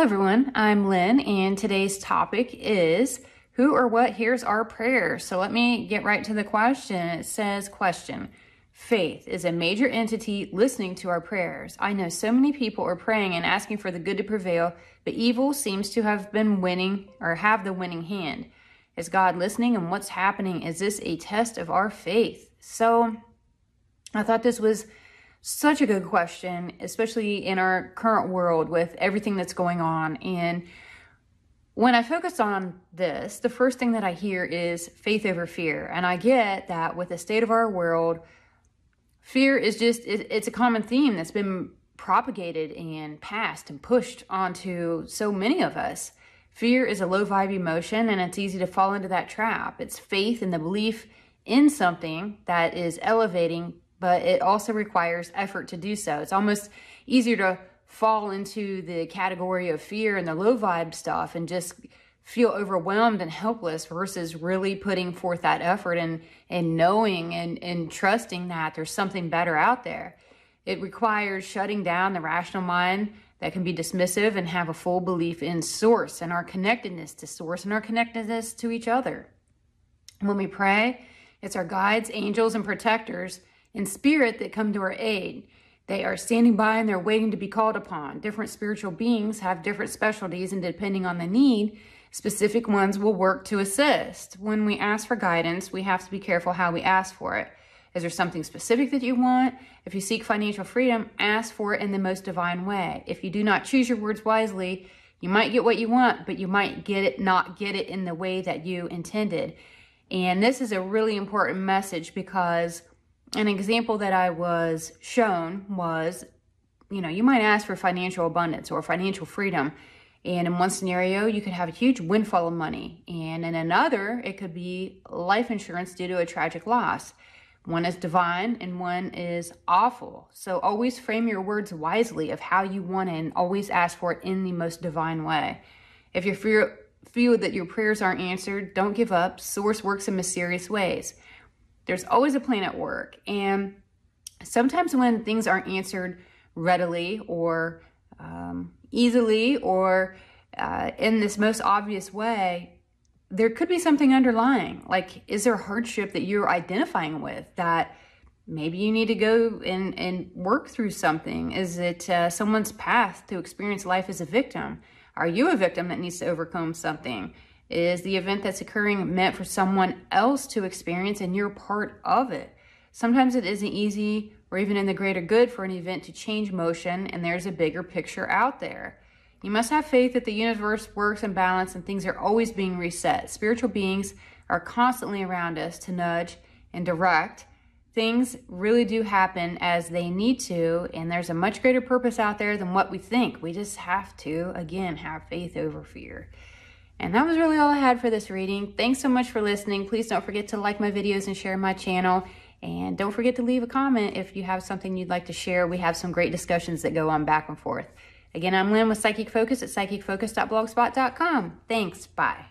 Hello, everyone. I'm Lynn, and today's topic is Who or what hears our prayers? So let me get right to the question. It says, Question Faith is a major entity listening to our prayers. I know so many people are praying and asking for the good to prevail, but evil seems to have been winning or have the winning hand. Is God listening and what's happening? Is this a test of our faith? So I thought this was such a good question, especially in our current world with everything that's going on. And when I focus on this, the first thing that I hear is faith over fear. And I get that with the state of our world, fear is just, it's a common theme that's been propagated and passed and pushed onto so many of us. Fear is a low vibe emotion and it's easy to fall into that trap. It's faith and the belief in something that is elevating but it also requires effort to do so. It's almost easier to fall into the category of fear and the low vibe stuff and just feel overwhelmed and helpless versus really putting forth that effort and and knowing and and trusting that there's something better out there. It requires shutting down the rational mind that can be dismissive and have a full belief in source and our connectedness to source and our connectedness to each other. When we pray, it's our guides, angels, and protectors in spirit that come to our aid. They are standing by and they're waiting to be called upon. Different spiritual beings have different specialties, and depending on the need, specific ones will work to assist. When we ask for guidance, we have to be careful how we ask for it. Is there something specific that you want? If you seek financial freedom, ask for it in the most divine way. If you do not choose your words wisely, you might get what you want, but you might get it not get it in the way that you intended. And this is a really important message because an example that I was shown was, you know, you might ask for financial abundance or financial freedom. And in one scenario, you could have a huge windfall of money. And in another, it could be life insurance due to a tragic loss. One is divine and one is awful. So always frame your words wisely of how you want it and always ask for it in the most divine way. If you feel, that your prayers aren't answered, don't give up. Source works in mysterious ways. There's always a plan at work. And sometimes when things aren't answered readily or um, easily or uh, in this most obvious way, there could be something underlying. Like, is there hardship that you're identifying with that maybe you need to go and, and work through something? Is it uh, someone's path to experience life as a victim? Are you a victim that needs to overcome something? Is the event that's occurring meant for someone else to experience and you're part of it? Sometimes it isn't easy or even in the greater good for an event to change motion and there's a bigger picture out there. You must have faith that the universe works in balance and things are always being reset. Spiritual beings are constantly around us to nudge and direct. Things really do happen as they need to, and there's a much greater purpose out there than what we think. We just have to, again, have faith over fear. And that was really all I had for this reading. Thanks so much for listening. Please don't forget to like my videos and share my channel. And don't forget to leave a comment if you have something you'd like to share. We have some great discussions that go on back and forth. Again, I'm Lynn with Psychic Focus at psychicfocus.blogspot.com. Thanks. Bye.